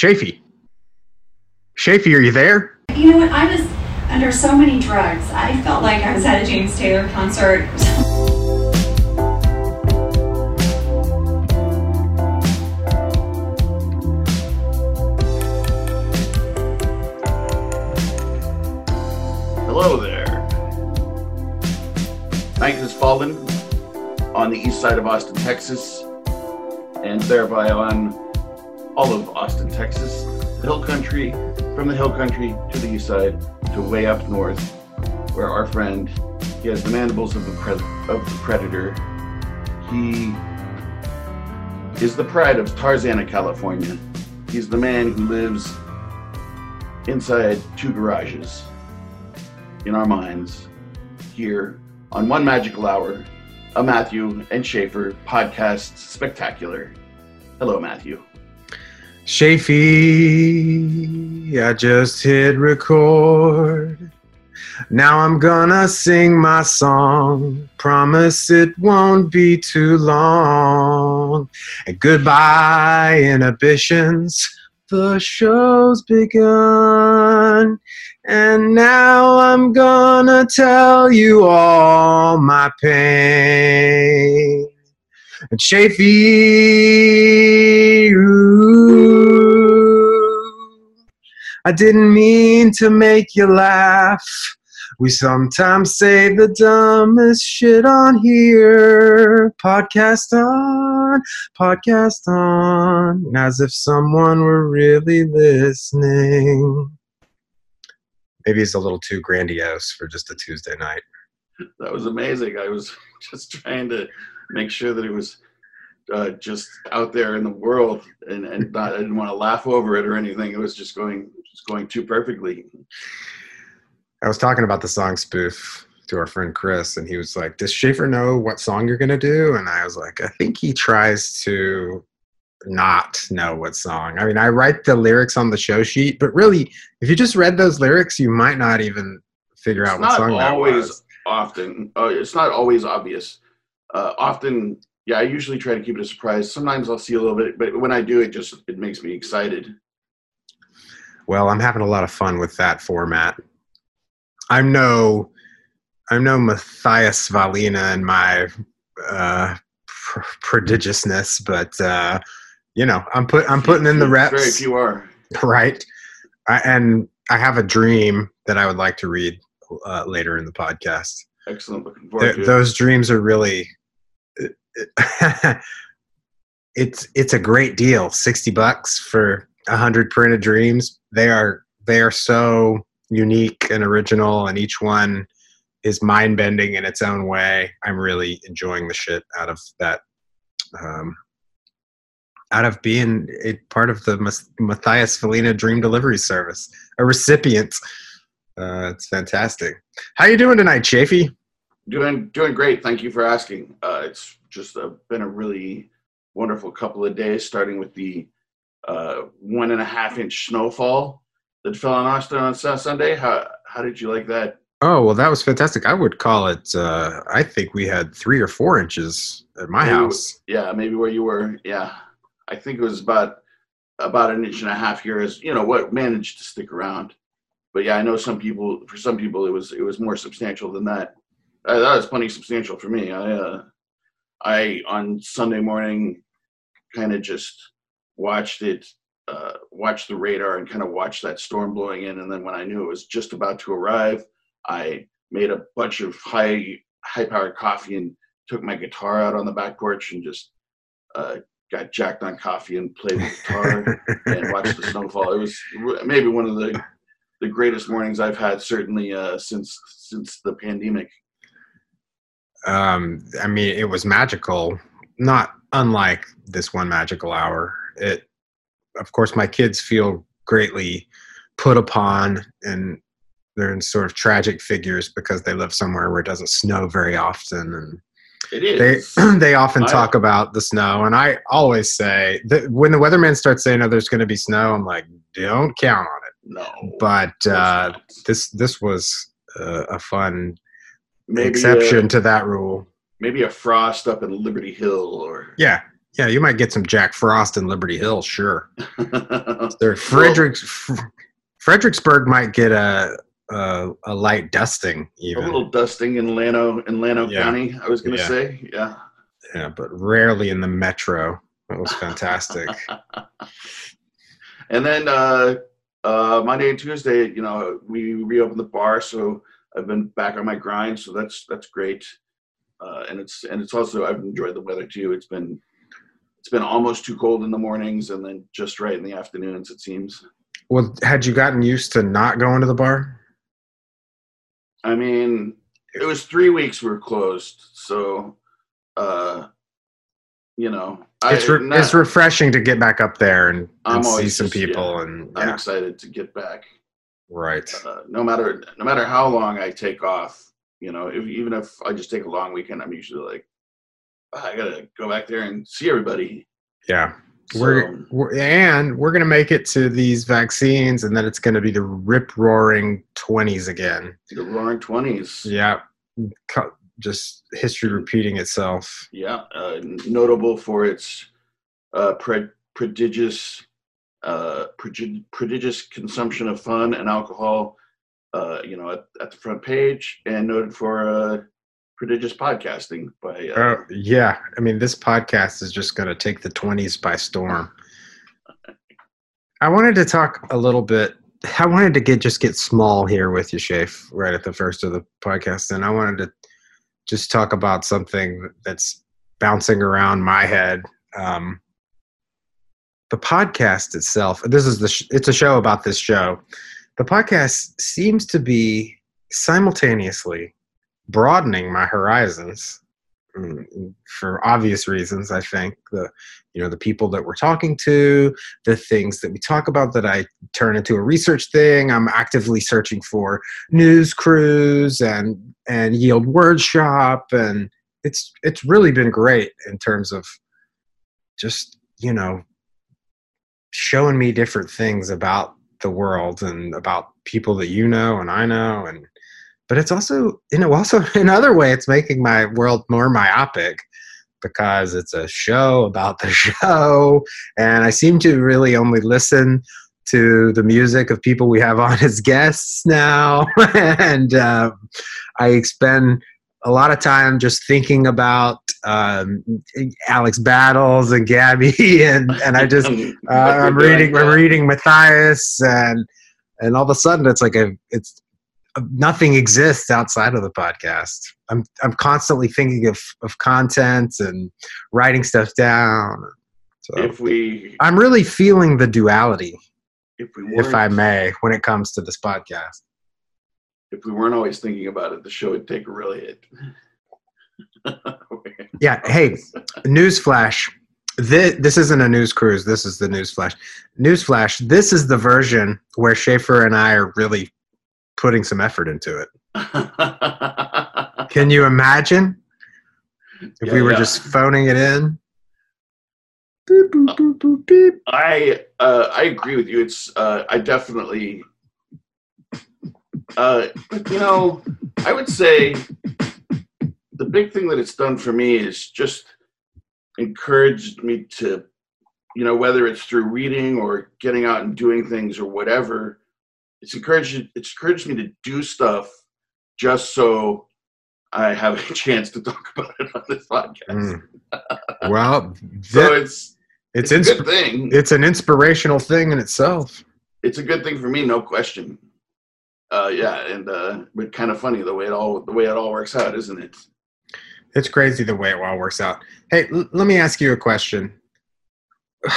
Shafee. Shafee, are you there? You know what? I was under so many drugs. I felt like I was at a James Taylor concert. Hello there. Night has fallen on the east side of Austin, Texas, and thereby on all of Austin, Texas, the hill country, from the hill country to the east side to way up north, where our friend, he has the mandibles of the, pre- of the predator. He is the pride of Tarzana, California. He's the man who lives inside two garages in our minds here on One Magical Hour, a Matthew and Schaefer podcast spectacular. Hello, Matthew. Shafee, I just hit record. Now I'm gonna sing my song. Promise it won't be too long. And goodbye, inhibitions. The show's begun. And now I'm gonna tell you all my pain. And Shafee, ooh, I didn't mean to make you laugh. We sometimes say the dumbest shit on here. Podcast on, podcast on, as if someone were really listening. Maybe it's a little too grandiose for just a Tuesday night. That was amazing. I was just trying to make sure that it was uh, just out there in the world, and, and not, I didn't want to laugh over it or anything. It was just going just going too perfectly. I was talking about the song spoof to our friend Chris, and he was like, "Does Schaefer know what song you're gonna do?" And I was like, "I think he tries to not know what song. I mean, I write the lyrics on the show sheet, but really, if you just read those lyrics, you might not even figure It's out what song that always was." often. Uh, it's not always obvious. Uh, often, yeah, I usually try to keep it a surprise. Sometimes I'll see a little bit, but when I do, it just it makes me excited. Well, I'm having a lot of fun with that format. I'm no, I'm no Matthias Valina in my uh, pr- prodigiousness, but uh, you know, I'm put, I'm putting in the reps. Very few are. right I, and i have a dream that i would like to read uh, later in the podcast Excellent. Looking forward Th- those dreams are really it's it's a great deal 60 bucks for 100 printed dreams they are they are so unique and original and each one is mind bending in its own way i'm really enjoying the shit out of that um, out of being a part of the Matthias Felina Dream Delivery Service, a recipient. Uh, it's fantastic. How you doing tonight, Shafee? Doing doing great. Thank you for asking. Uh, it's just uh been a really wonderful couple of days, starting with the uh, one and a half inch snowfall that fell on Austin on Sunday. How how did you like that? Oh well, that was fantastic. I would call it. Uh, I think we had three or four inches at my Maybe- house. Yeah, maybe where you were. Yeah, I think it was about about an inch and a half here. Is you know what managed to stick around. But yeah, I know some people. For some people, it was it was more substantial than that. Uh, that was plenty substantial for me. I uh, I on Sunday morning, kind of just watched it, uh, watched the radar, and kind of watched that storm blowing in. And then when I knew it was just about to arrive, I made a bunch of high high powered coffee and took my guitar out on the back porch and just uh, got jacked on coffee and played the guitar and watched the snowfall. It was maybe one of the the greatest mornings I've had certainly uh, since since the pandemic. Um, I mean, it was magical, not unlike this one magical hour. It, of course, my kids feel greatly put upon and they're in sort of tragic figures because they live somewhere where it doesn't snow very often and It is. they they often I- talk about the snow and i always say that when the weatherman starts saying oh there's going to be snow i'm like don't count on it no. but uh, this this was uh, a fun maybe exception uh, to that rule maybe a frost up in Liberty Hill or yeah yeah you might get some jack frost in liberty hill sure there fredericks Fr- fredericksburg might get a a, a light dusting even a little dusting in Llano in Llano Yeah. County. I was going to Yeah. say, yeah. yeah but rarely in the metro that was fantastic And then uh, uh, Monday and Tuesday, you know, we reopened the bar, so I've been back on my grind. So that's that's great. Uh, and it's and it's also I've enjoyed the weather too. It's been it's been almost too cold in the mornings, and then just right in the afternoons. It seems. well had you gotten used to not going to the bar I mean, it was three weeks we were closed, so uh, you know, it's I, not- it's refreshing to get back up there and, and see some people yeah. and I'm excited to get back. Right. Uh, no matter no matter how long I take off, you know, if, even if I just take a long weekend, I'm usually like, "Ah, I gotta go back there and see everybody. yeah. So, we're, we're and we're gonna make it to these vaccines and then it's gonna be the rip roaring 20s again. The Roaring Twenties, yeah. Just history repeating itself. Yeah, uh, notable for its uh, pre- prodigious, uh, prodigious consumption of fun and alcohol. Uh, you know, at, at the front page, and noted for uh, prodigious podcasting by uh, Oh yeah, I mean this podcast is just going to take the twenties by storm. I wanted to talk a little bit. I wanted to get just get small here with you, Shafe, right at the first of the podcast, and I wanted to just talk about something that's bouncing around my head. Um, the podcast itself. This is the. Sh- it's a show about this show. The podcast seems to be simultaneously broadening my horizons mm, for obvious reasons i think the you know the people that we're talking to the things that we talk about that i turn into a research thing i'm actively searching for news cruise and and yield word shop and it's it's really been great in terms of just you know showing me different things about the world and about people that you know and i know and but it's also you know also in another way it's making my world more myopic because it's a show about the show and i seem to really only listen to the music of people we have on as guests now and uh, i spend a lot of time just thinking about um, alex battles and gabby and, and i just uh, I'm reading. I'm reading Matthias, and and all of a sudden it's like a it's nothing exists outside of the podcast. I'm I'm constantly thinking of of content and writing stuff down. So If we, I'm really feeling the duality, if we, if I may, when it comes to this podcast. if we weren't always thinking about it, the show would take a really hit. Yeah. Hey, newsflash. This, this isn't a news cruise. This is the newsflash. Newsflash. This is the version where Schaefer and I are really putting some effort into it. Can you imagine if Yeah, we were yeah. just phoning it in? Beep, boop, boop, boop, beep. I uh, I agree with you. It's uh, I definitely, uh, you know, I would say the big thing that it's done for me is just encouraged me to, you know, whether it's through reading or getting out and doing things or whatever, it's encouraged it's encouraged me to do stuff just so I have a chance to talk about it on this podcast. Mm. Well, So it's it's it's a good thing. it's an inspirational thing in itself. it's a good thing for me, no question. Uh, yeah, and uh, but kind of funny the way it all the way it all works out, isn't it? It's crazy the way it all works out. Hey, l- let me ask you a question.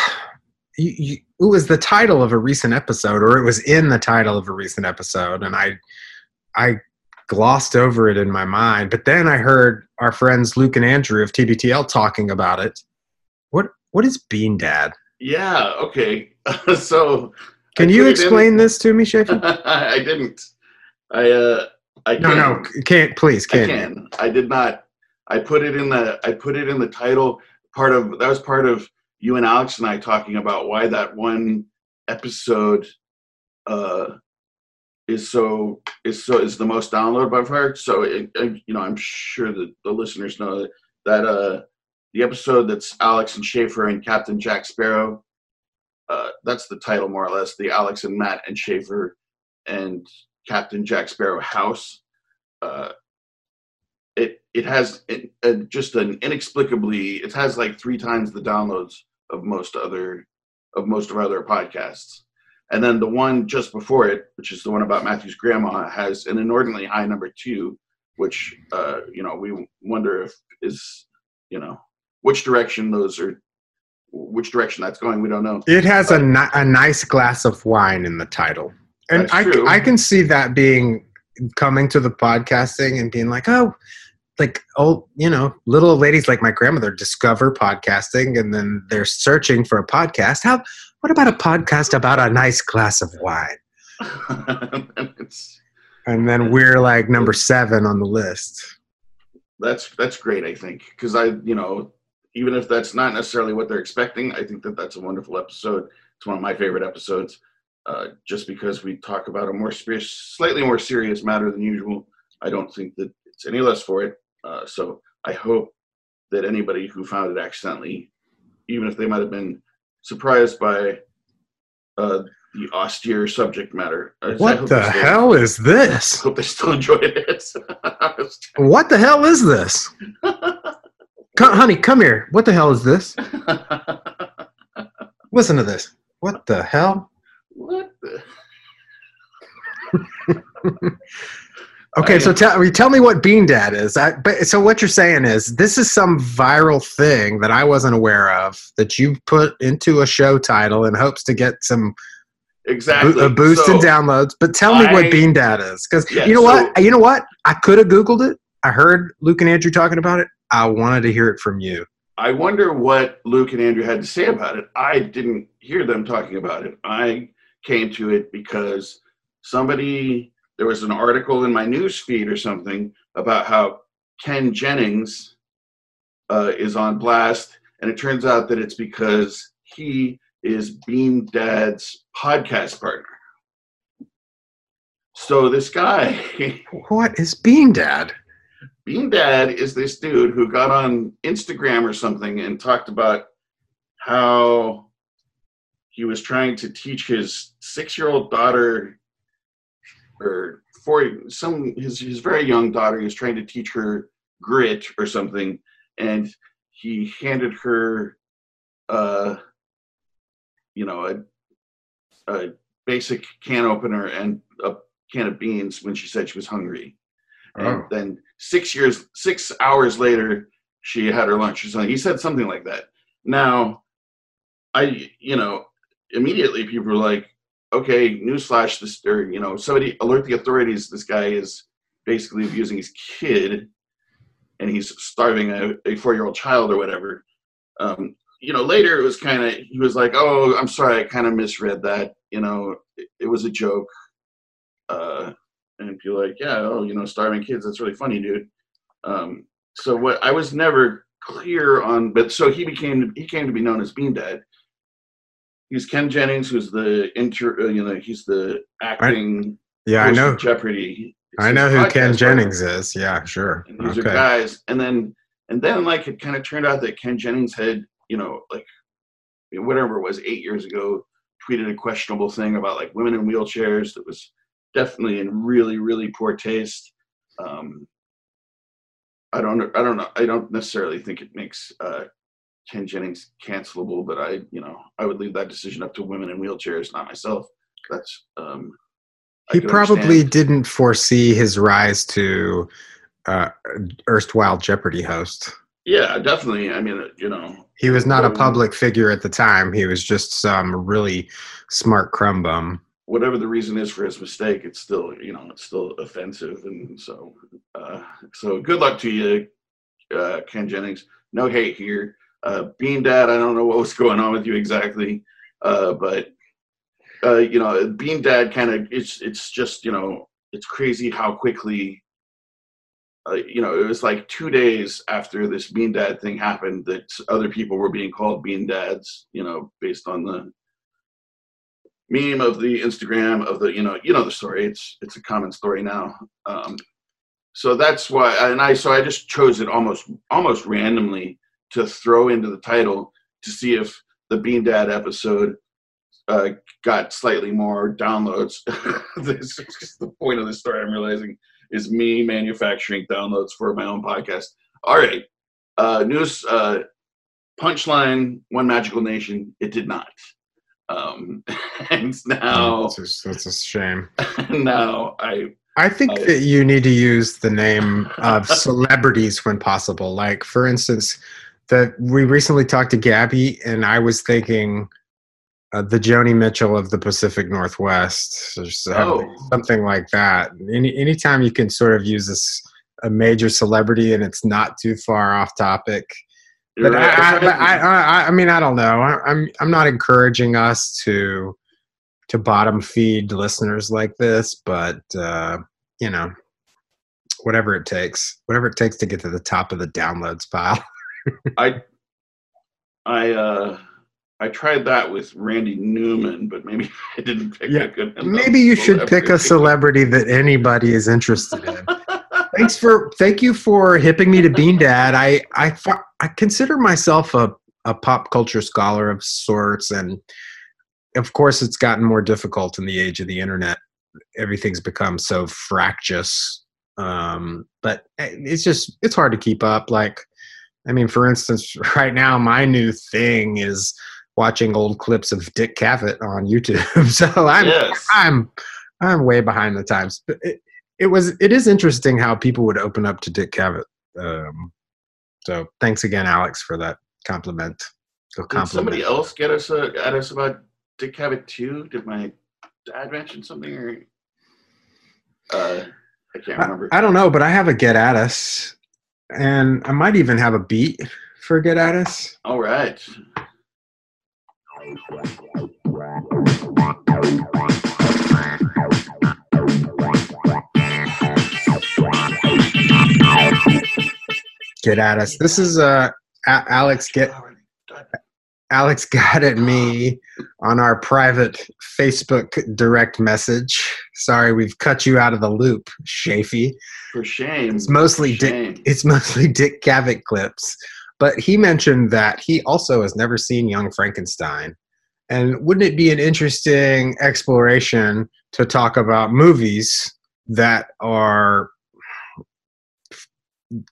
You, you, it was the title of a recent episode, or it was in the title of a recent episode, and I I glossed over it in my mind. But then I heard our friends Luke and Andrew of TBTL talking about it. What what is Bean Dad? Yeah. Okay. so Can I you explain this to me, Schaefer? I didn't. I uh. I No, no, can't please, can't. I can. I did not. I put it in the. I put it in the title. Part of that was part of you and Alex and I talking about why that one episode uh, is so is so is the most downloaded by far. So it, it- you know, I'm sure that the listeners know that, that uh, the episode that's Alex and Schaefer and Captain Jack Sparrow. Uh, that's the title, more or less. The Alex and Matt and Schaefer and Captain Jack Sparrow house. Uh, it has it, uh, just an inexplicably it has like three times the downloads of most other of most of our other podcasts and then the one just before it which is the one about matthew's grandma has an inordinately high number two which uh you know we wonder if is you know which direction those are which direction that's going we don't know It has a, ni- a nice glass of wine in the title. And I. I can see that being coming to the podcasting and being like, oh, like, oh, you know, little ladies like my grandmother discover podcasting and then they're searching for a podcast. How, what about a podcast about a nice glass of wine? And And then we're like number seven on the list. that's that's great i think because i you know even if that's not necessarily what they're expecting i think that that's a wonderful episode it's one of my favorite episodes uh, just because we talk about a more serious slightly more serious matter than usual i don't think that it's any less for it uh, so i hope that anybody who found it accidentally even if they might have been surprised by uh, the austere subject matter What the still- hell is this? I hope they still enjoyed it What the hell is this? Come, honey, come here. What the hell is this? Listen to this. What the hell? What the? Okay, I- so tell me, tell me what Bean Dad is. I, but so what you're saying is this is some viral thing that I wasn't aware of that you put into a show title in hopes to get some Exactly. bo- a boost So, in downloads. But tell me what Bean Dad is, because Yeah, you know so- what? You know what? I could have googled it. I heard Luke and Andrew talking about it. I wanted to hear it from you. I wonder what Luke and Andrew had to say about it. I didn't hear them talking about it. I came to it because somebody there was an article in my news feed or something about how Ken Jennings uh, is on blast, and it turns out that it's because he is Bean Dad's podcast partner. So this guy What is Bean Dad? Bean Dad is this dude who got on Instagram or something and talked about how he was trying to teach his six-year-old daughter or four some his his very young daughter he was trying to teach her grit or something and he handed her uh you know a, a basic can opener and a can of beans when she said she was hungry. And Oh. then six years six hours later she had her lunch or something. He said something like that. Now i you know immediately people were like okay newsflash this or you know somebody alert the authorities this guy is basically abusing his kid and he's starving a, a four-year-old child or whatever um, you know later it was kind of he was like oh i'm sorry i kind of misread that you know it, it was a joke uh, and be like, yeah, oh, you know, starving kids, that's really funny, dude. Um, so what I was never clear on, but so he became he came to be known as Bean Dad. He's Ken Jennings, who's the inter, uh, you know, he's the acting. Yeah, I know. Jeopardy. It's I know who Ken. Jennings is. Yeah, sure. And these are guys, and then and then like it kind of turned out that Ken Jennings had, you know, like whatever it was, eight years ago, tweeted a questionable thing about like women in wheelchairs that was definitely in really really poor taste. Um, I don't I don't know I don't necessarily think it makes uh, Ken Jennings cancelable, but I you know I would leave that decision up to women in wheelchairs, not myself. That's um, He probably understand. didn't foresee his rise to uh, erstwhile Jeopardy host. Yeah, definitely. I mean, you know, He was not a Um, public figure at the time. He was just some really smart crumb bum. whatever the reason is for his mistake, it's still, you know, it's still offensive, and so, uh, so good luck to you, uh, Ken Jennings. No hate here. Uh, Bean Dad, I don't know what was going on with you exactly, uh, but uh, you know, Bean Dad kind of it's it's just you know it's crazy how quickly. Uh, you know, it was like two days after this Bean Dad thing happened that other people were being called Bean Dads. You know, based on the meme of the Instagram of the you know you know the story. It's it's a common story now. Um, so that's why, and I so I just chose it almost almost randomly to throw into the title to see if the Bean Dad episode uh, got slightly more downloads. this is the point of the story. I'm realizing is me manufacturing downloads for my own podcast. All right, uh, news uh, punchline: One Magical Nation. It did not. Um, and now, that's just- it's a shame. now I I think Oh. that you need to use the name of celebrities when possible. Like, for instance, that we recently talked to Gabby, and I was thinking uh, the Joni Mitchell of the Pacific Northwest, or something, Oh. something like that. Any anytime you can sort of use this a major celebrity and it's not too far off topic. you're But right. I, I, I, I, I mean, I don't know. I, I'm I'm not encouraging us to to bottom feed listeners like this, but uh, you know, whatever it takes, whatever it takes to get to the top of the downloads pile. I I uh I tried that with Randy Newman, but maybe I didn't pick Yeah, a good enough Maybe you should pick a celebrity. that anybody is interested in. Thanks for thank you for hipping me to Bean Dad. I I I consider myself a a pop culture scholar of sorts, and of course, it's gotten more difficult in the age of the internet. Everything's become so fractious, um, but it's just it's hard to keep up. Like, I mean, for instance, right now, my new thing is watching old clips of Dick Cavett on YouTube. so I'm yes. I'm I'm way behind the times. But it, it was it is interesting how people would open up to Dick Cavett. Um, so thanks again, Alex, for that compliment. Did somebody else get us uh, at us about Dick Cavett too? Did my dad mention something or uh I can't I, remember. I don't know, but I have a get at us, and I might even have a beat for get at us. All right. Get at us. This is uh, Alex get Alex got at me on our private Facebook direct message. Sorry, we've cut you out of the loop, Shafee. For shame. It's mostly For Dick. It's mostly Dick Cavett clips, but he mentioned that he also has never seen Young Frankenstein. And wouldn't it be an interesting exploration to talk about movies that are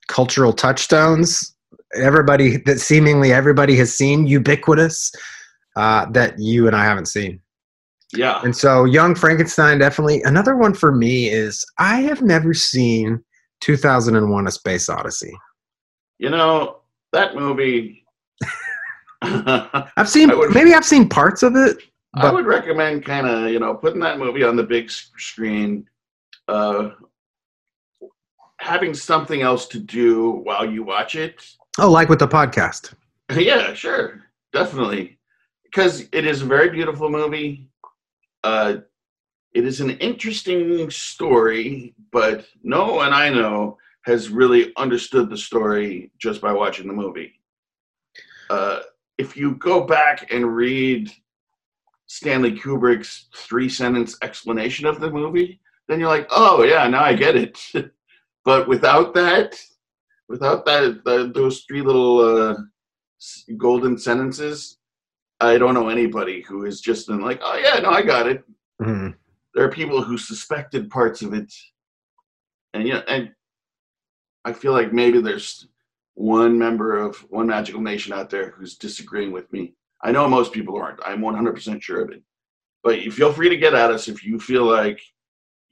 cultural touchstones? Everybody that seemingly everybody has seen, ubiquitous, uh, that you and I haven't seen. Yeah. And so, Young Frankenstein definitely. Another one for me is I have never seen 2001: A Space Odyssey. You know, that movie I I've seen would- maybe I've seen parts of it. But would recommend kind of, you know, putting that movie on the big screen, uh, having something else to do while you watch it. Oh, like with the podcast. yeah, sure. Definitely. Because it is a very beautiful movie. Uh, it is an interesting story, but no one I know has really understood the story just by watching the movie. Uh, if you go back and read Stanley Kubrick's three sentence explanation of the movie, then you're like, oh, yeah, now I get it. but without that, without that, the, those three little uh, golden sentences, I don't know anybody who has just been like, oh, yeah, no, I got it. Mhm. there are people who suspected parts of it. And yeah and i feel like maybe there's one member of one magical nation out there who's disagreeing with me. I know most people aren't. I'm 100% sure of it. But you feel free to get at us if you feel like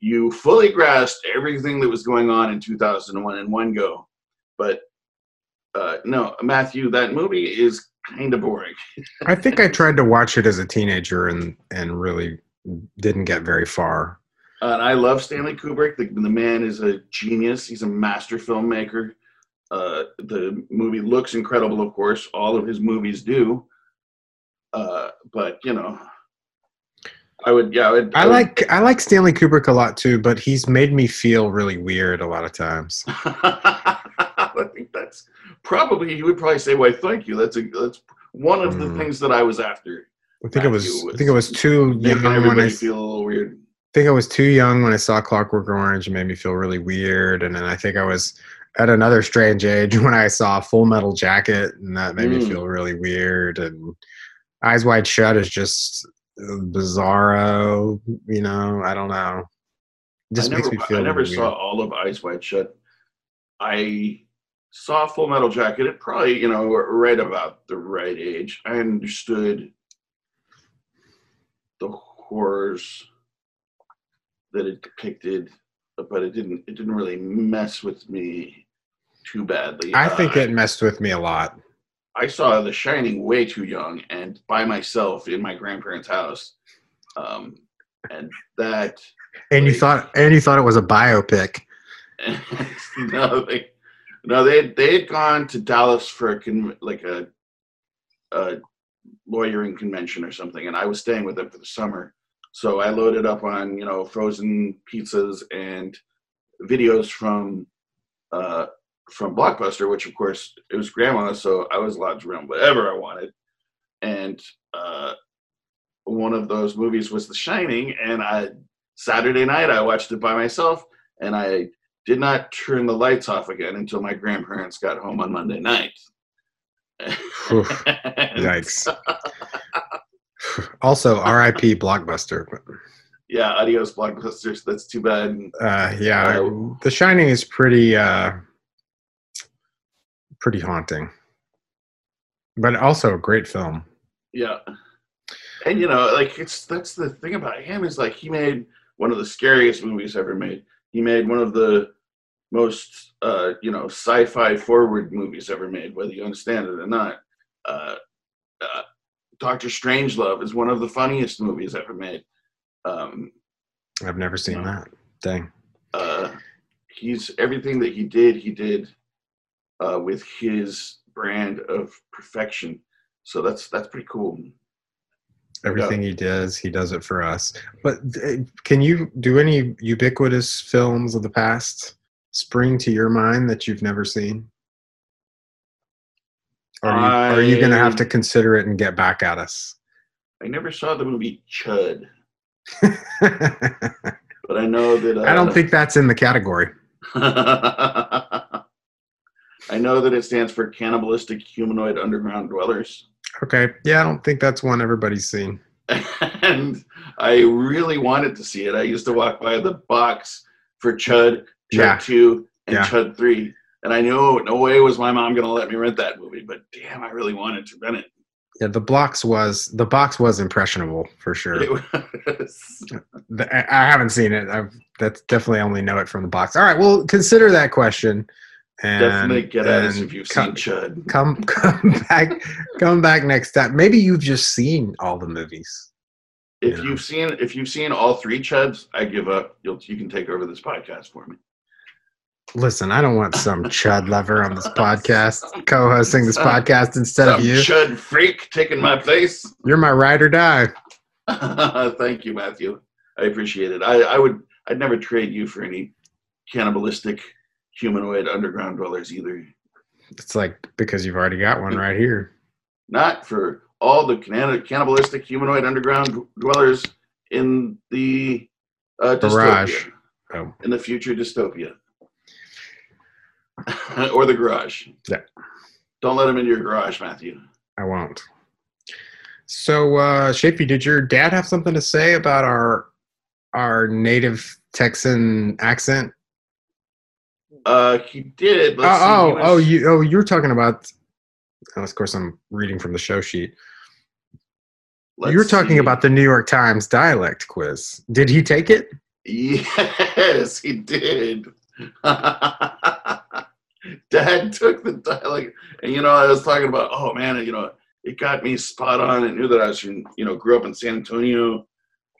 you fully grasped everything that was going on in 2001 in one go but uh, no, Matthew, that movie is kind of boring. I think I tried to watch it as a teenager and and really didn't get very far. And I love Stanley Kubrick. The, the man is a genius. He's a master filmmaker. Uh, the movie looks incredible, of course. All of his movies do. Uh, but you know, I would, yeah, I, would, I would- like I like Stanley Kubrick a lot too, but he's made me feel really weird a lot of times. I that's probably he would probably say, "Why, thank you." That's a that's one of the Mm. things that I was after. I think it was Matthew I think it was too young when I feel a little weird. think I was too young when I saw Clockwork Orange. It made me feel really weird, and then I think I was at another strange age when I saw Full Metal Jacket, and that made me Mm. feel really weird. And Eyes Wide Shut is just uh, bizarro. You know, I don't know. It just I makes never, me feel. I never saw all of Eyes Wide Shut. I saw Full Metal Jacket at probably you know right about the right age. I understood the horrors that it depicted, but it didn't. It didn't really mess with me too badly. I think Uh, it messed with me a lot. I saw The Shining way too young and by myself in my grandparents' house, um, and that And you thought, and you thought it was a biopic. no, they no they they had gone to Dallas for a con- like a a lawyering convention or something, and I was staying with them for the summer. So I loaded up on you know frozen pizzas and videos from uh, from Blockbuster, which of course it was grandma, so I was allowed to run whatever I wanted. And uh, one of those movies was The Shining, and I Saturday night I watched it by myself, and I did not turn the lights off again until my grandparents got home on Monday night. Yikes. also, R.I.P. Blockbuster. yeah, adios blockbusters. That's too bad. Uh, yeah, Uh, The Shining is pretty, uh, pretty haunting, but also a great film. Yeah. And you know, like it's that's the thing about him is like he made one of the scariest movies ever made. He made one of the most uh, you know, sci-fi forward movies ever made, whether you understand it or not. Uh, uh, Doctor Strangelove is one of the funniest movies ever made. Um, I've never seen No. that. Dang. uh, he's everything that he did, he did uh, with his brand of perfection. So that's that's pretty cool. Everything he does, he does it for us. But uh, can you do any ubiquitous films of the past spring to your mind that you've never seen? Or are you, are you going to have to consider it and get back at us? I never saw the movie Chud, but I know that uh, don't think that's in the category. I know that it stands for cannibalistic humanoid underground dwellers, Okay. Yeah, I don't think that's one everybody's seen. and I really wanted to see it. I used to walk by the box for Chud, Chud Yeah. Two, and Yeah. Chud Three, and I knew no way was my mom going to let me rent that movie. But damn, I really wanted to rent it. Yeah, the box was the box was impressionable for sure. It was- I haven't seen it. I've that's definitely only know it from the box. All right, well, consider that question. And, definitely get at us if you've come, seen Chud. come come back come back next time. Maybe you've just seen all the movies. If Yeah. you've seen if you've seen all three Chuds, I give up. You'll you can take over this podcast for me. Listen, I don't want some chud lover on this podcast co-hosting this podcast instead Some of you. Chud freak taking my place. You're my ride or die. Thank you, Matthew. I appreciate it. I, I would I'd never trade you for any cannibalistic humanoid underground dwellers either. It's like because you've already got one right here. Not for all the cannibalistic humanoid underground dwellers in the uh, dystopia. Oh, in the future dystopia or the garage. Yeah. Don't let them into your garage, Matthew. I won't. So, uh, Shapey, did your dad have something to say about our our native Texan accent? Uh, he did. Oh, Let's oh, was- oh, you, oh, you're talking about. oh, of course, I'm reading from the show sheet. let's you're talking see. about the New York Times dialect quiz. Did he take it? Yes, he did. Dad took the dialect, and you know, I was talking about, oh man, you know, it got me spot on. and knew that I was from, you know, grew up in San Antonio,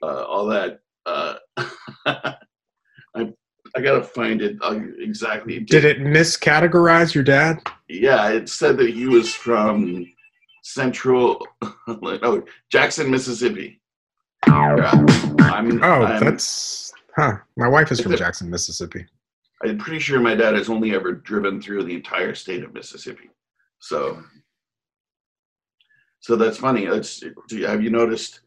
uh, all that. Uh, I I gotta find it uh, exactly. Did it miscategorize your dad? Yeah, it said that he was from Central, oh, Jackson, Mississippi. Yeah, I'm, Oh, I'm, that's huh. My wife is from Jackson, Mississippi. I'm pretty sure my dad has only ever driven through the entire state of Mississippi. So, so that's funny. That's do you- have you noticed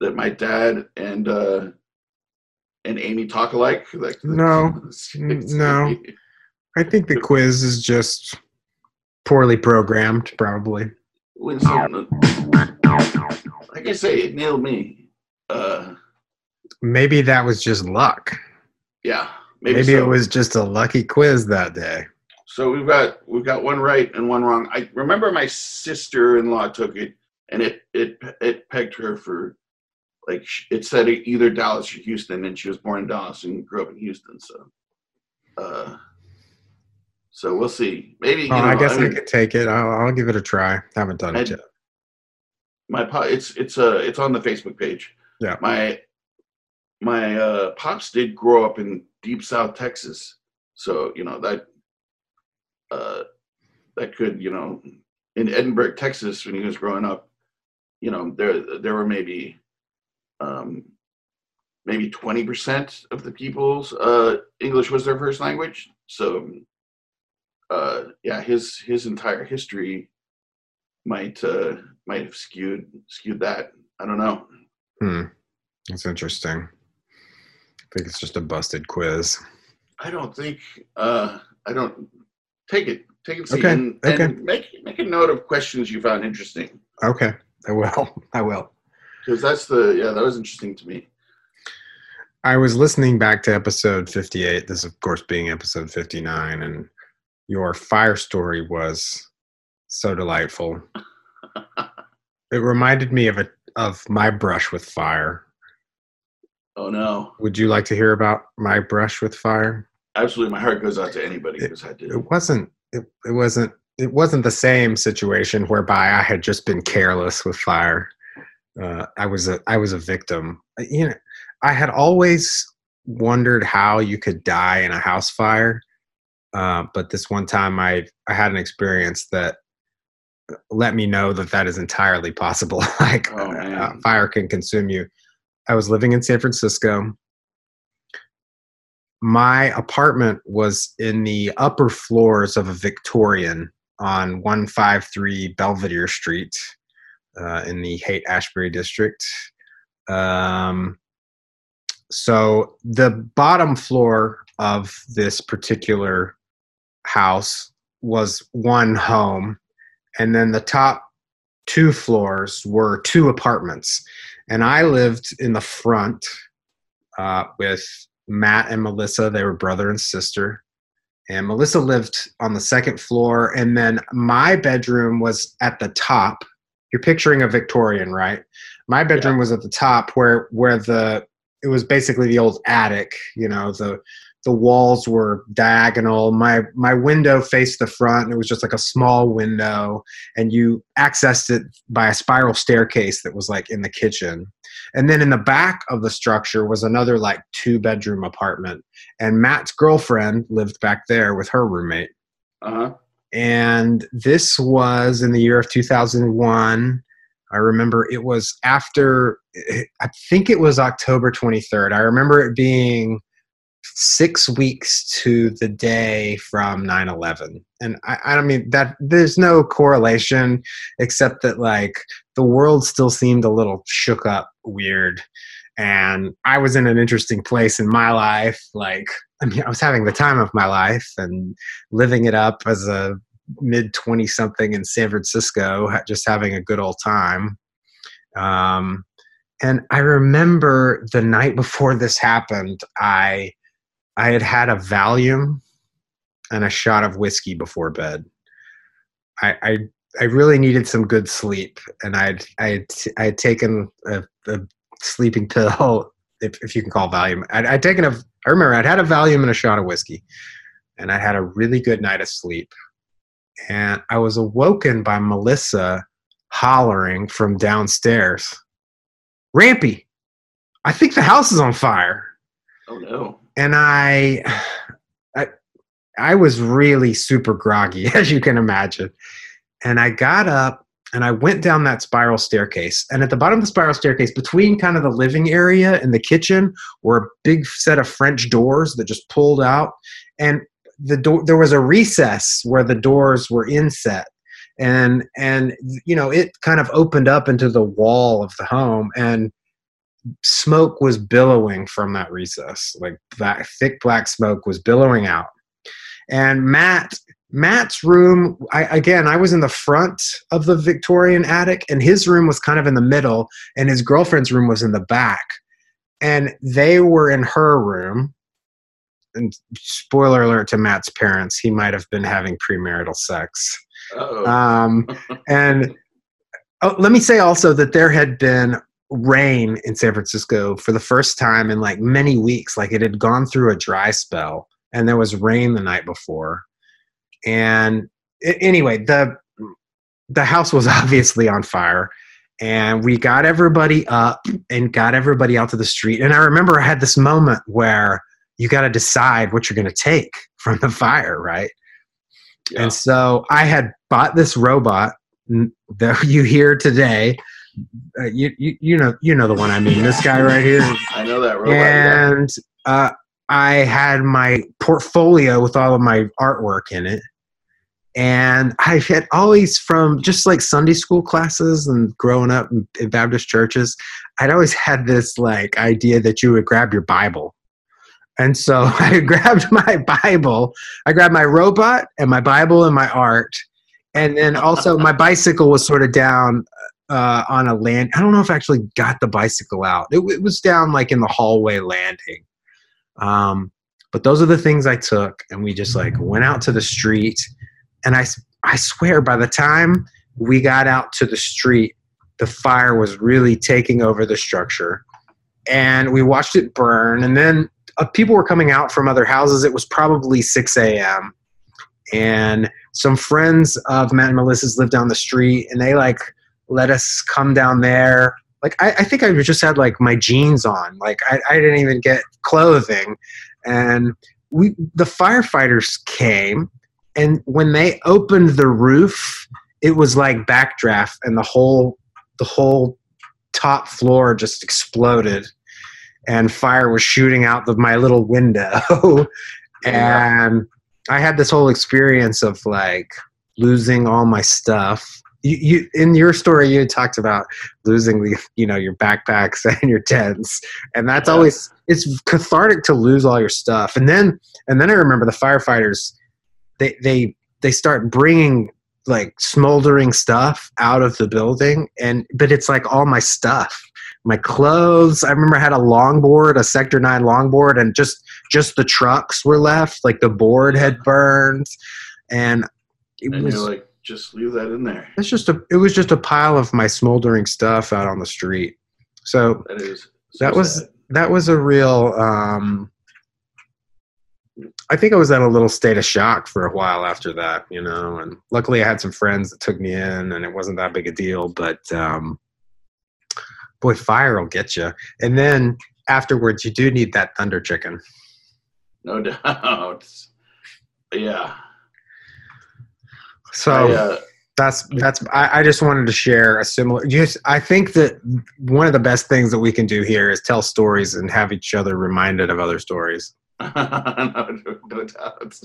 that my dad and uh, and Amy talk alike? Like No. No. I think the quiz is just poorly programmed, probably. Some, like I say, it nailed me. Uh, Maybe that was just luck. yeah, maybe, Maybe, so. it was just a lucky quiz that day. So we've got we've got one right and one wrong. I remember my sister-in-law took it, and it it it pegged her for like it said either Dallas or Houston, and she was born in Dallas and grew up in Houston. So, uh, so we'll see. Maybe you Oh, know, I guess I, mean, could take it. I'll, I'll give it a try. Haven't done it yet. my pop it's it's uh it's on the Facebook page. Yeah. My my uh pops did grow up in deep south Texas. So, you know, that uh that could, you know, in Edinburg, Texas when he was growing up, you know, there there were maybe um maybe 20% of the people's uh English was their first language. So uh yeah, his his entire history might uh might have skewed skewed that. I don't know. Hmm. That's interesting. I think it's just a busted quiz. I don't think uh I don't take it take it Okay, and, okay. and make make a note of questions you found interesting Okay, I will. I will. because that's the yeah that was interesting to me. I was listening back to episode 58, this, of course, being episode 59, and your fire story was so delightful. it reminded me of a of my brush with fire. Oh no, Would you like to hear about my brush with fire? absolutely, my heart goes out to anybody who's had to. It wasn't it, it wasn't it wasn't the same situation whereby I had just been careless with fire. Uh, I was a I was a victim. You know, I had always wondered how you could die in a house fire, uh, but this one time I I had an experience that let me know that that is entirely possible. like Oh, uh, fire can consume you. I was living in San Francisco. My apartment was in the upper floors of a Victorian on 153 Belvedere Street uh, in the Haight Ashbury district. Um, so the bottom floor of this particular house was one home, and then the top two floors were two apartments. And I lived in the front uh, with Matt and Melissa. They were brother and sister. And Melissa lived on the second floor. And then my bedroom was at the top. You're picturing a Victorian, right? My bedroom was at the top where where the it was basically the old attic, you know, the the walls were diagonal. My my window faced the front and it was just like a small window and you accessed it by a spiral staircase that was like in the kitchen. And then in the back of the structure was another like two bedroom apartment. And Matt's girlfriend lived back there with her roommate. Uh huh. And this was in the year of 2001. I remember it was after, I think it was October 23rd. I remember it being six weeks to the day from 9-11 and I, I don't mean that there's no correlation except that like the world still seemed a little shook up weird. And i was in an interesting place in my life like i mean i was having the time of my life and living it up as a mid 20 something in san francisco just having a good old time. Um, and i remember the night before this happened i I had had a Valium and a shot of whiskey before bed. I I, I really needed some good sleep, and I'd I had, I had taken a, a sleeping pill, if, if you can call Valium. I'd, I'd taken a. I remember I'd had a Valium and a shot of whiskey, and I had a really good night of sleep. And I was awoken by Melissa hollering from downstairs Rampy, I think the house is on fire. Oh no. And I, I, I was really super groggy, as you can imagine. And I got up and I went down that spiral staircase. And at the bottom of the spiral staircase, between kind of the living area and the kitchen, were a big set of French doors that just pulled out. And the door, there was a recess where the doors were inset. And and you know it kind of opened up into the wall of the home, and smoke was billowing from that recess. Like that thick black smoke was billowing out. And Matt Matt's room, I, again, I was in the front of the Victorian attic, and his room was kind of in the middle, and his girlfriend's room was in the back. And they were in her room. And spoiler alert to Matt's parents, he might have been having premarital sex. Um, and oh, let me say also that there had been rain in San Francisco for the first time in like many weeks. Like it had gone through a dry spell, and there was rain the night before. And i anyway, the the house was obviously on fire, and we got everybody up and got everybody out to the street. And I remember I had this moment where you got to decide what you're going to take from the fire, right? Yeah. And so I had bought this robot that you hear today. Uh, you, you you know you know the one I mean. This guy right here, I know that robot. and uh, I had my portfolio with all of my artwork in it. And I had always, from just like Sunday school classes and growing up in, in Baptist churches, I'd always had this like idea that you would grab your Bible. And so I grabbed my Bible, I grabbed my robot and my Bible and my art. And then also my bicycle was sort of down uh, on a land. I don't know if I actually got the bicycle out. It, it was down like in the hallway landing. Um, but those are the things I took, and we just like went out to the street. And I, I swear, by the time we got out to the street, the fire was really taking over the structure. And we watched it burn. And then uh, people were coming out from other houses. It was probably 6 a.m. And some friends of Matt and Melissa's lived down the street, and they like let us come down there. Like I, I think I just had like my jeans on. Like I, I didn't even get clothing, and we the firefighters came, and when they opened the roof, it was like backdraft, and the whole the whole top floor just exploded, and fire was shooting out of my little window, and I had this whole experience of like losing all my stuff you, you in your story you had talked about losing the you know your backpacks and your tents and that's Yeah. always it's cathartic to lose all your stuff and then and then i remember the firefighters they they they start bringing like smoldering stuff out of the building and but it's like all my stuff my clothes i remember i had a longboard a sector 9 longboard and just just the trucks were left like the board had burned and it And was like, just leave that in there. it's just a it was just a pile of my smoldering stuff out on the street so That is. so that was sad. that was a real um i think i was in a little state of shock for a while after that you know and luckily i had some friends that took me in and it wasn't that big a deal but um boy fire will get you and then afterwards you do need that thunder chicken no doubt. Yeah. So I, uh, that's that's I, I just wanted to share a similar just i think that one of the best things that we can do here is tell stories and have each other reminded of other stories no, no, doubt.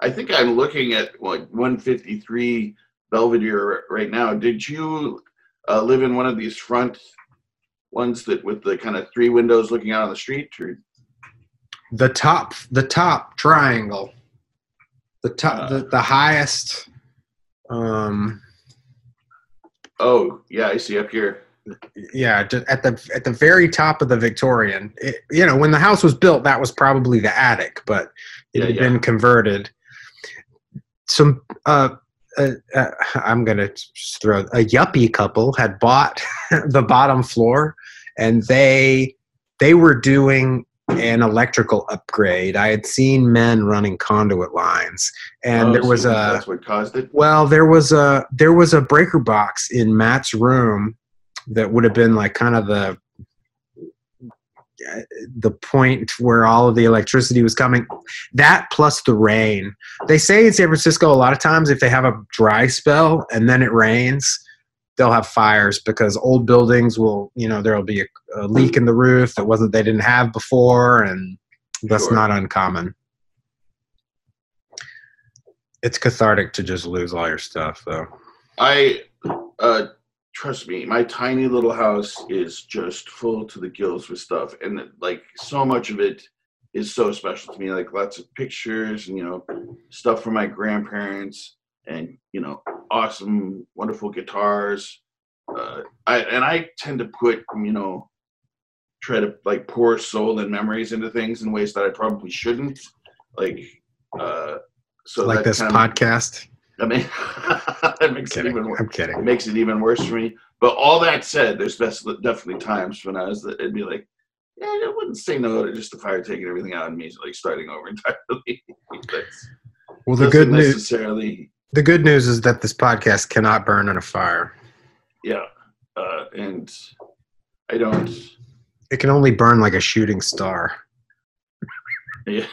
I think I'm looking at like 153 Belvedere right now. Did you uh, live in one of these front ones that with the kind of three windows looking out on the street? Or the top the top triangle the top the, the highest um oh, yeah, I see up here. yeah at the at the very top of the victorian it, you know when the house was built that was probably the attic but it Yeah, had yeah. been converted some uh, uh, uh i'm gonna throw a yuppie couple had bought the bottom floor and they they were doing an electrical upgrade. I had seen men running conduit lines, and Oh, there was so a That's what caused it. well, there was a there was a breaker box in Matt's room that would have been like kind of the the point where all of the electricity was coming. That plus the rain. They say in San Francisco a lot of times if they have a dry spell and then it rains, they'll have fires because old buildings will, you know, there'll be a, a leak in the roof that wasn't they didn't have before, and that's Sure. not uncommon. It's cathartic to just lose all your stuff, though. I uh trust me, my tiny little house is just full to the gills with stuff, and like so much of it is so special to me. Like lots of pictures and you know stuff from my grandparents, and you know awesome, wonderful guitars. Uh, I and I tend to put you know try to like pour soul and memories into things in ways that I probably shouldn't. Like uh, so like this kind of- podcast. I mean, that I'm makes it even worse I'm kidding. it makes it even worse for me. But all that said, there's best, definitely times when I was, it'd be like, yeah, I wouldn't say no to just the fire taking everything out and me like starting over entirely. Well, the good news necessarily, the good news is that this podcast cannot burn in a fire. yeah. Uh, and I don't, It can only burn like a shooting star. yeah.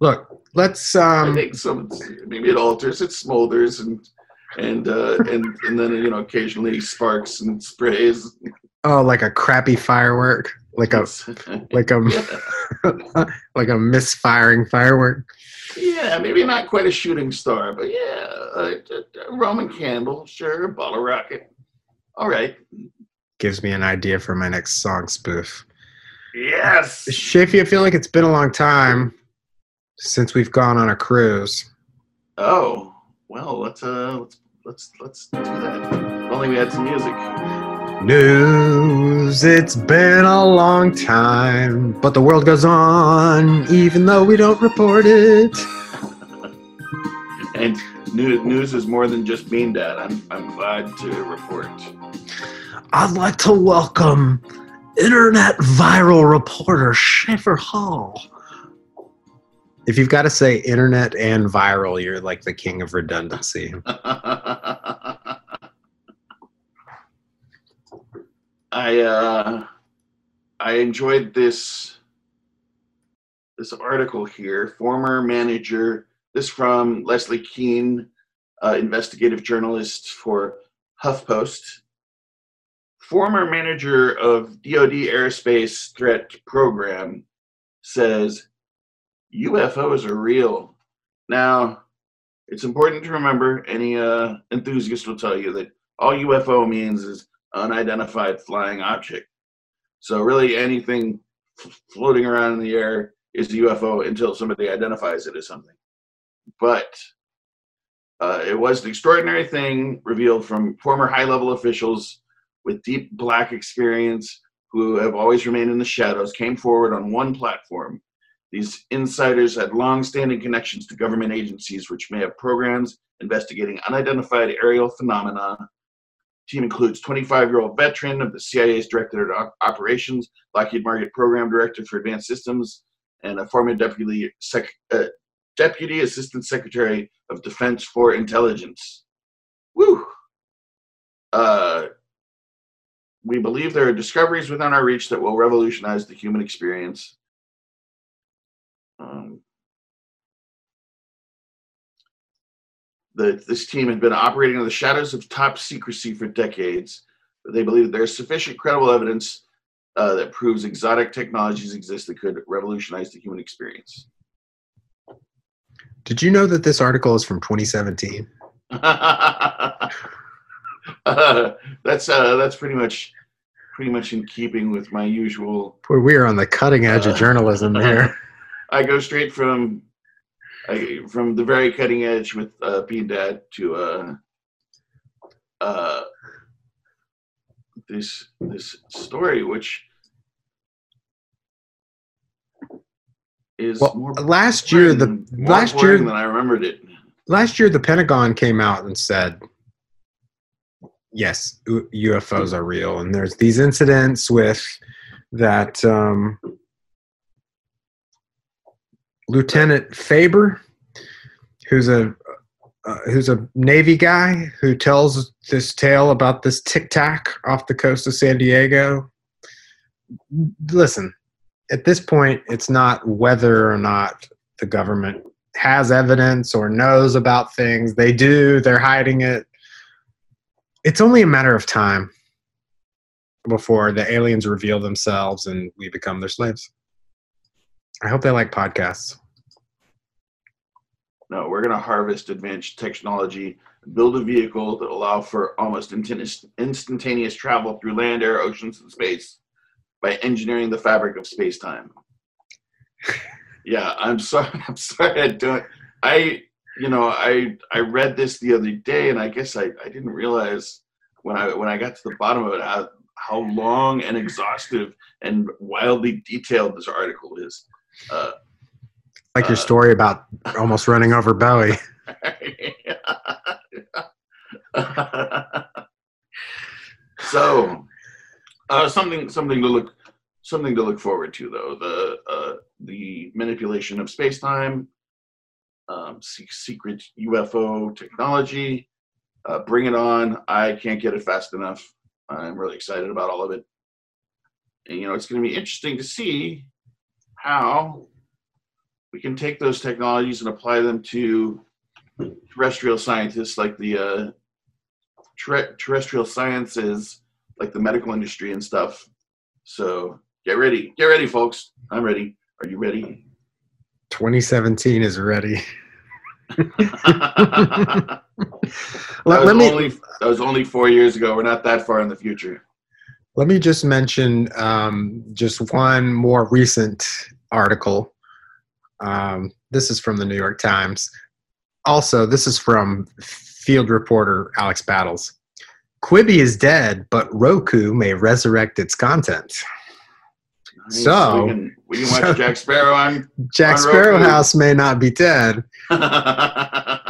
Look, let's I um think some maybe it alters, it smolders and and uh, and and then you know occasionally sparks and sprays. oh like a crappy firework, like a like a like a misfiring firework. Yeah, maybe not quite a shooting star, but yeah, a, a- a Roman candle, sure, bottle rocket. All right. Gives me an idea for my next song spoof. Yes. Shafee, I feel like it's been a long time since we've gone on a cruise. Oh, well, let's uh, let's let's let's do that. If only we had some music. News, it's been a long time, but the world goes on even though we don't report it. And news, news is more than just being dad. I'm I'm glad to report. I'd like to welcome internet viral reporter Schaefer Hall. If you've got to say internet and viral, you're like the king of redundancy. I uh, I enjoyed this this article here. Former manager, this from Leslie Kean, uh, investigative journalist for HuffPost. Former manager of DoD Aerospace Threat Program says UFOs are real. Now, it's important to remember. Any uh, enthusiast will tell you that all UFO means is unidentified flying object. So really, anything floating around in the air is a UFO until somebody identifies it as something. But uh, it was an extraordinary thing revealed from former high-level officials with deep black experience who have always remained in the shadows came forward on one platform. These insiders had long-standing connections to government agencies which may have programs investigating unidentified aerial phenomena team includes 25-year-old veteran of the CIA's Directorate of Operations, Lockheed Martin Program Director for Advanced Systems, and a former deputy sec- uh, deputy assistant secretary of Defense for Intelligence. Woo! Uh, we believe there are discoveries within our reach that will revolutionize the human experience. Um, that this team had been operating in the shadows of top secrecy for decades. But they believe there is sufficient credible evidence uh, that proves exotic technologies exist that could revolutionize the human experience. Did you know that this article is from 2017? uh, that's uh, that's pretty much pretty much in keeping with my usual. Boy, we are on the cutting edge of journalism here. I go straight from I, from the very cutting edge with uh, being dad to uh, uh, this this story, which is Well, more last year the last year than I remembered it. last year the Pentagon came out and said yes, UFOs are real, and there's these incidents with that um, Lieutenant Faber, who's a uh, who's a Navy guy who tells this tale about this tic tac off the coast of San Diego. Listen, at this point, it's not whether or not the government has evidence or knows about things. They do, they're hiding it. It's only a matter of time before the aliens reveal themselves and we become their slaves. I hope they like podcasts. No, we're going to harvest advanced technology, build a vehicle that allow for almost instantaneous travel through land, air, oceans, and space by engineering the fabric of space-time. yeah, I'm sorry. I'm sorry. I don't. I, you know, I I read this the other day, and I guess I, I didn't realize when I when I got to the bottom of it how how long and exhaustive and wildly detailed this article is. Uh, Like your Uh, story about almost running over Bowie. so uh, something something to look something to look forward to though the uh, the manipulation of space time um, secret UFO technology uh, bring it on. I can't get it fast enough. I'm really excited about all of it. And you know it's going to be interesting to see how we can take those technologies and apply them to terrestrial scientists like the uh, ter- terrestrial sciences, like the medical industry and stuff. So get ready, get ready, folks. I'm ready. Are you ready? 2017 is ready. that, Let, was me only, that was only four years ago. We're not that far in the future. let me just mention um, just one more recent article. Um, this is from the New York Times. Also, this is from field reporter Alex Battles. Quibi is dead, but Roku may resurrect its content. Nice. So- we can, we can watch Jack Sparrow on. Jack On Sparrow Roku. House may not be dead.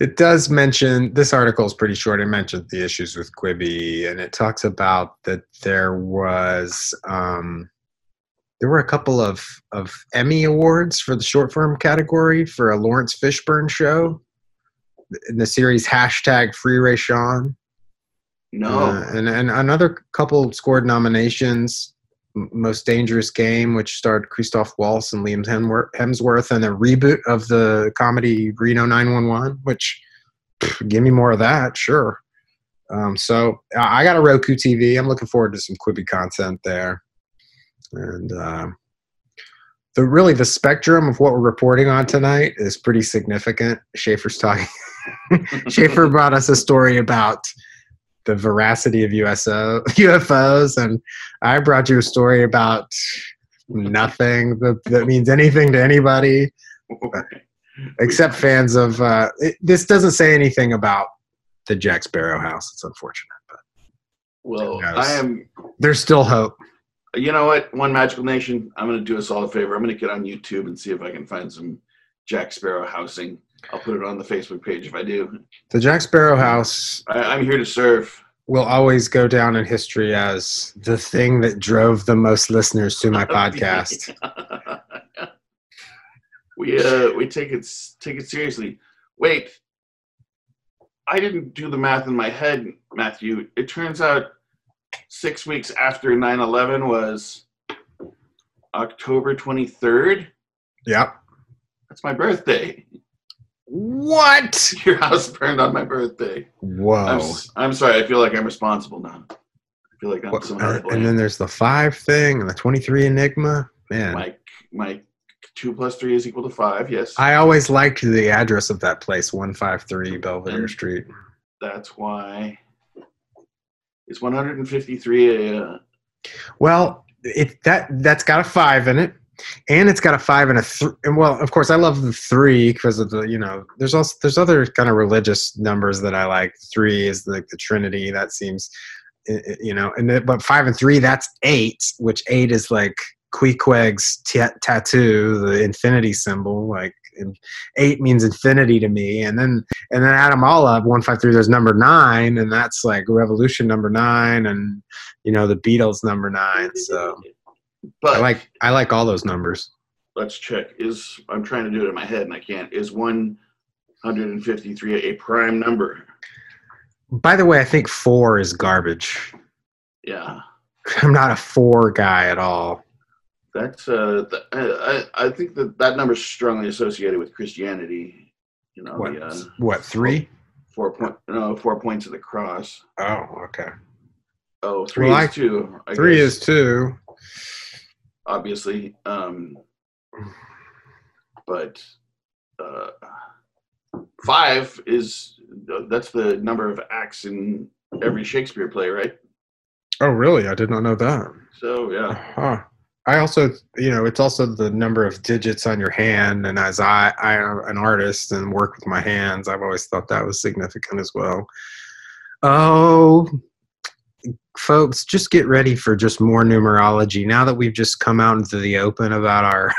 It does mention this article is pretty short. It mentions the issues with Quibi, and it talks about that there was um, there were a couple of of Emmy awards for the short form category for a Laurence Fishburne show in the series hashtag Free Rayshawn. no. Uh, and and another couple scored nominations. Most Dangerous Game, which starred Christoph Waltz and Liam Hemsworth, and a reboot of the comedy Reno 911. Which, pff, give me more of that, sure. Um, so I I got a Roku TV. I'm looking forward to some Quibi content there, and um, the really the spectrum of what we're reporting on tonight is pretty significant. Schaefer's talking. Schaefer brought us a story about the veracity of USO, UFOs, and I brought you a story about nothing that, that means anything to anybody except fans of. Uh, it, this doesn't say anything about the Jack Sparrow house. It's unfortunate, but well, I am there's still hope. You know what? One Magical Nation. I'm going to do us all a favor. I'm going to get on YouTube and see if I can find some Jack Sparrow housing. I'll put it on the Facebook page if I do. The Jack Sparrow house I, I'm here to serve. will always go down in history as the thing that drove the most listeners to my podcast. we uh we take it take it seriously. Wait, I didn't do the math in my head, Matthew. It turns out six weeks after 9/11 was October 23rd. Yep. That's my birthday. What? Your house burned on my birthday. I'm, Whoa. s- I'm sorry. I feel like I'm responsible now. I feel like I'm What- uh, and then there's the five thing and the 23 Enigma. Man, my my two plus three is equal to five. Yes, I always liked the address of that place, 153 Belvedere Mm. Street. that's why. It's 153 a. Uh, Well, it that that's got a five in it, and it's got a five and a three. And well, of course, I love the three because of the you know. There's also there's other kind of religious numbers that I like. Three is like the Trinity. That seems, you know, and then, but five and three that's eight, which eight is like Queequeg's t- tattoo, the infinity symbol. Like and eight means infinity to me. And then and then add them all up, one five three. There's number nine, and that's like Revolution number nine, and you know the Beatles number nine. So But I like I like all those numbers. let's check. Is I'm trying to do it in my head and I can't. Is 153 a prime number? By the way, I think four is garbage. Yeah. I'm not a four guy at all. That's uh, th- I, I think that that number is strongly associated with Christianity. You know, What the uh, what three? four point no four points of the cross. Oh, okay. Oh, three Well, is I- two. I Three guess, is two. obviously. Um, but uh, five is that's the number of acts in every Shakespeare play, right? Oh, really? I did not know that. So yeah, Huh. I also, you know, it's also the number of digits on your hand. And as I, I am an artist and work with my hands, I've always thought that was significant as well. Oh, folks, just get ready for just more numerology. Now that we've just come out into the open about our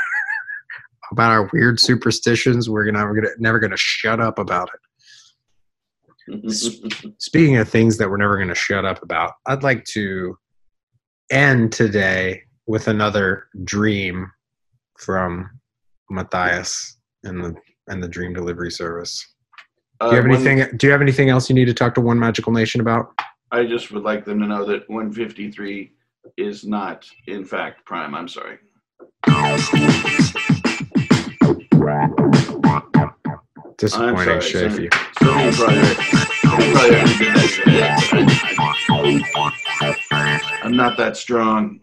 about our weird superstitions, we're gonna we're gonna never gonna shut up about it. Speaking of things that we're never going to shut up about, I'd like to end today with another dream from Matthias and the and the dream delivery service. Do you have Uh, one- anything? Do you have anything else you need to talk to One Magical Nation about? I just would like them to know that 153 is not, in fact, prime. I'm sorry. Disappointing, sorry, Shafee. Somebody probably, somebody probably already did that today, but I- I'm not that strong.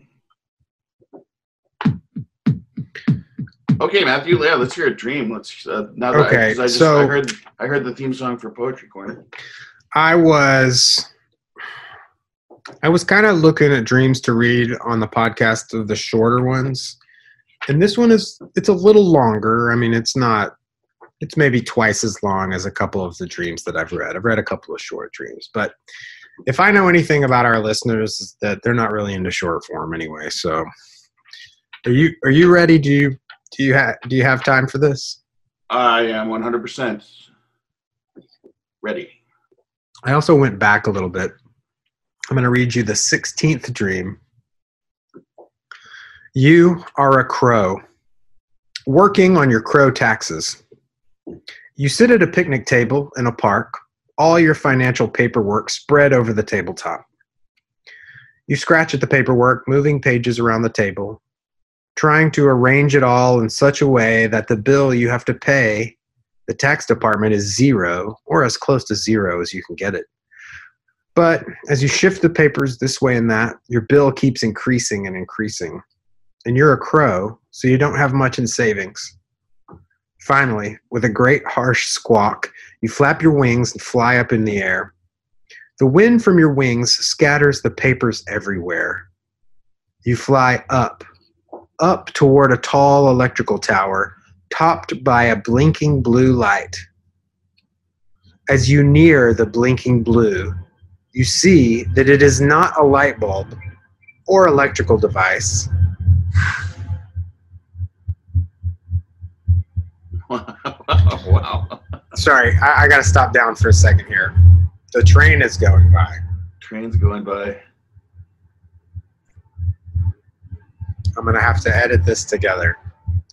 Okay, Matthew. Yeah, let's hear a dream. Let's uh, now that Okay, 'cause I just so- I heard I heard the theme song for Poetry Corner. I was I was kind of looking at dreams to read on the podcast of the shorter ones. And this one is it's a little longer. I mean, it's not it's maybe twice as long as a couple of the dreams that I've read. I've read a couple of short dreams, but if I know anything about our listeners is that they're not really into short form anyway. So are you are you ready? Do you do you have do you have time for this? I am 100% ready. I also went back a little bit. I'm going to read you the 16th dream. You are a crow, working on your crow taxes. You sit at a picnic table in a park, all your financial paperwork spread over the tabletop. You scratch at the paperwork, moving pages around the table, trying to arrange it all in such a way that the bill you have to pay the tax department is zero or as close to zero as you can get it. But as you shift the papers this way and that, your bill keeps increasing and increasing. And you're a crow, so you don't have much in savings. Finally, with a great harsh squawk, you flap your wings and fly up in the air. The wind from your wings scatters the papers everywhere. You fly up, up toward a tall electrical tower topped by a blinking blue light. As you near the blinking blue, you see that it is not a light bulb or electrical device. wow. Sorry, I, I got to stop down for a second here. The train is going by. Trains going by. I'm going to have to edit this together.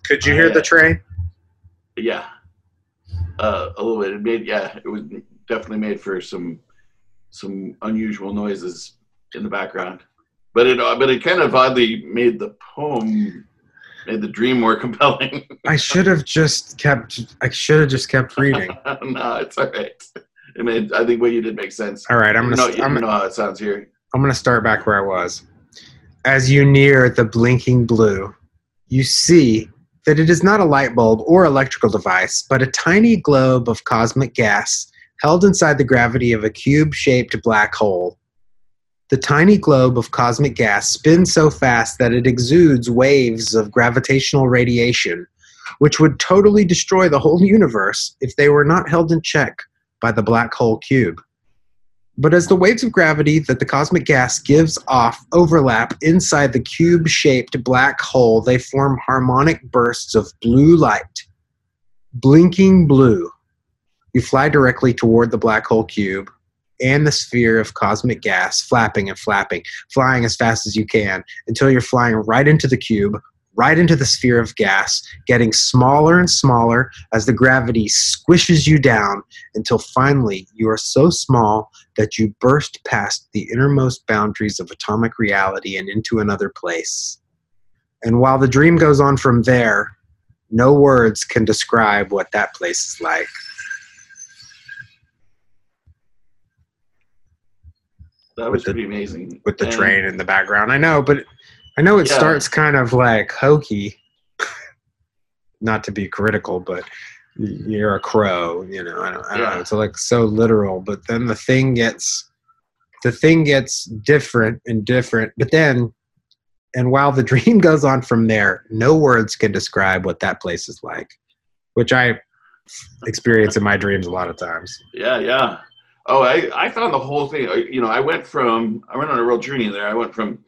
Could you hear the train? Yeah. Uh, a little bit. It made yeah. It was definitely made for some some unusual noises in the background, but it but it kind of oddly made the poem made the dream more compelling. I should have just kept. I should have just kept reading. no, it's all right. It made I think what you did makes sense. All right, I'm gonna. know, you I'm, know how it sounds here. I'm going to start back where I was. As you near the blinking blue, you see that it is not a light bulb or electrical device, but a tiny globe of cosmic gas held inside the gravity of a cube shaped black hole. The tiny globe of cosmic gas spins so fast that it exudes waves of gravitational radiation, which would totally destroy the whole universe if they were not held in check by the black hole cube. But as the waves of gravity that the cosmic gas gives off overlap inside the cube shaped black hole, they form harmonic bursts of blue light. blinking blue. You fly directly toward the black hole cube and the sphere of cosmic gas, flapping and flapping, flying as fast as you can until you're flying right into the cube, right into the sphere of gas, getting smaller and smaller as the gravity squishes you down until finally you are so small that you burst past the innermost boundaries of atomic reality and into another place. And while the dream goes on from there, no words can describe what that place is like. That With was the- pretty amazing. with the And- train in the background. I know, but I know it Yeah. starts kind of like hokey. Not to be critical, but you're a crow, you know. I don't, I don't know. It's like so literal, but then the thing gets the thing gets different and different. But then, and while the dream goes on from there, no words can describe what that place is like, which I experience in my dreams a lot of times. Yeah, yeah. Oh, I, I found the whole thing. Uh, you know, I went from I went on a real journey there. I went from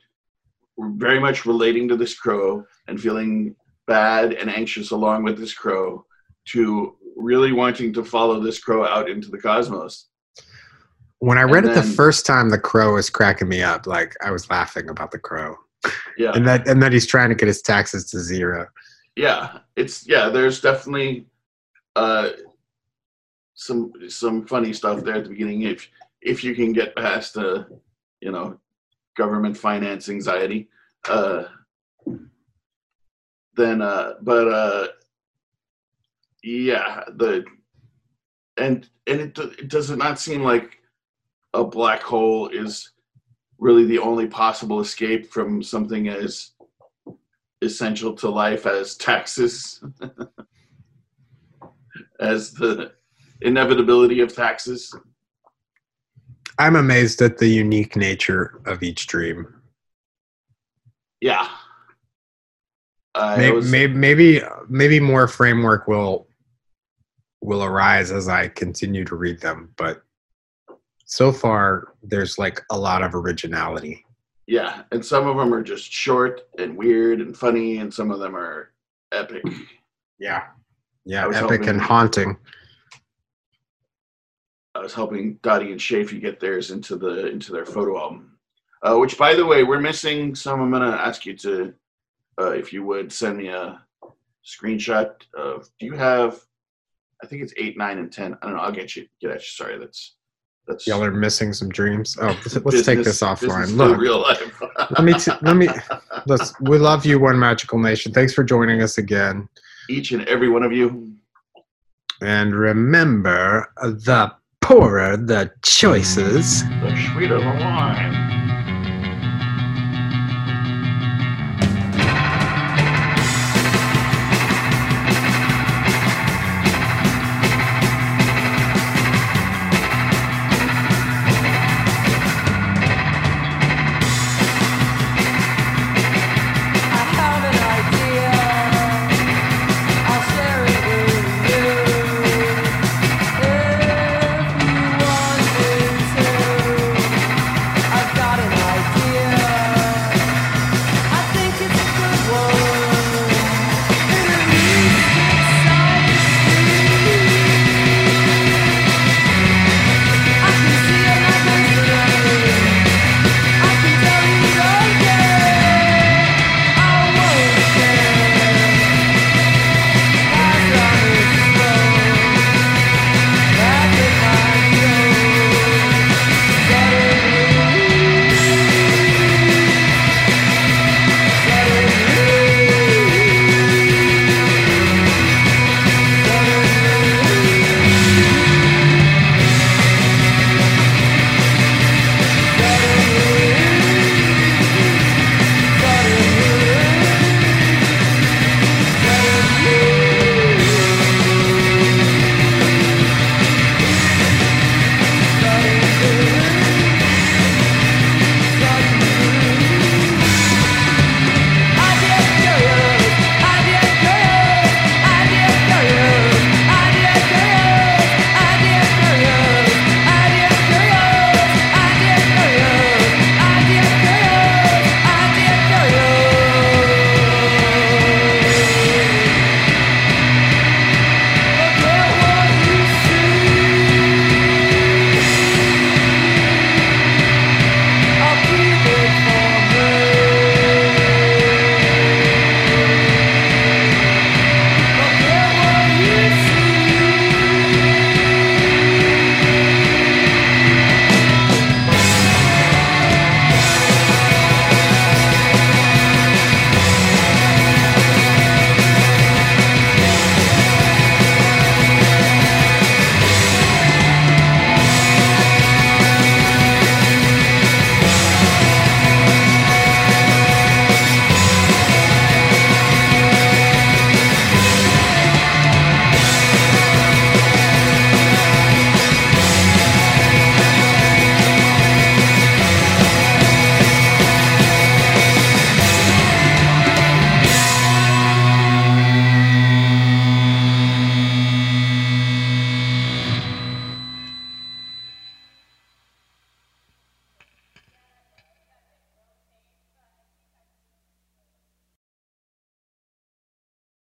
very much relating to this crow and feeling bad and anxious along with this crow to really wanting to follow this crow out into the cosmos. When I read And it the first time, the crow was cracking me up. Like I was laughing about the crow. Yeah, and that and that he's trying to get his taxes to zero. yeah. It's yeah. There's definitely uh, some some funny stuff there at the beginning. If if you can get past uh, you know government finance anxiety, uh, then uh, but uh, yeah, the and and it it does not seem like a black hole is really the only possible escape from something as essential to life as taxes as the inevitability of taxes I'm amazed at the unique nature of each dream. yeah uh, I Maybe, was- maybe maybe maybe more framework will will arise as I continue to read them, but so far there's like a lot of originality. yeah and some of them are just short and weird and funny and some of them are epic Yeah. Yeah, epic hoping- and haunting. I was helping Dottie and Shafee get theirs into the into their photo album. Uh, which, by the way, we're missing some. I'm gonna ask you to, uh, if you would, send me a screenshot of. Do you have? I think it's eight, nine, and ten. I don't know. I'll get you. Get at you. Sorry, that's that's. Y'all are missing some dreams. Oh, let's let's take this offline. Look, real life. let me t- let me let's we love you, one magical nation. Thanks for joining us again. Each and every one of you. And remember, the poorer the choices, The sweeter the wine.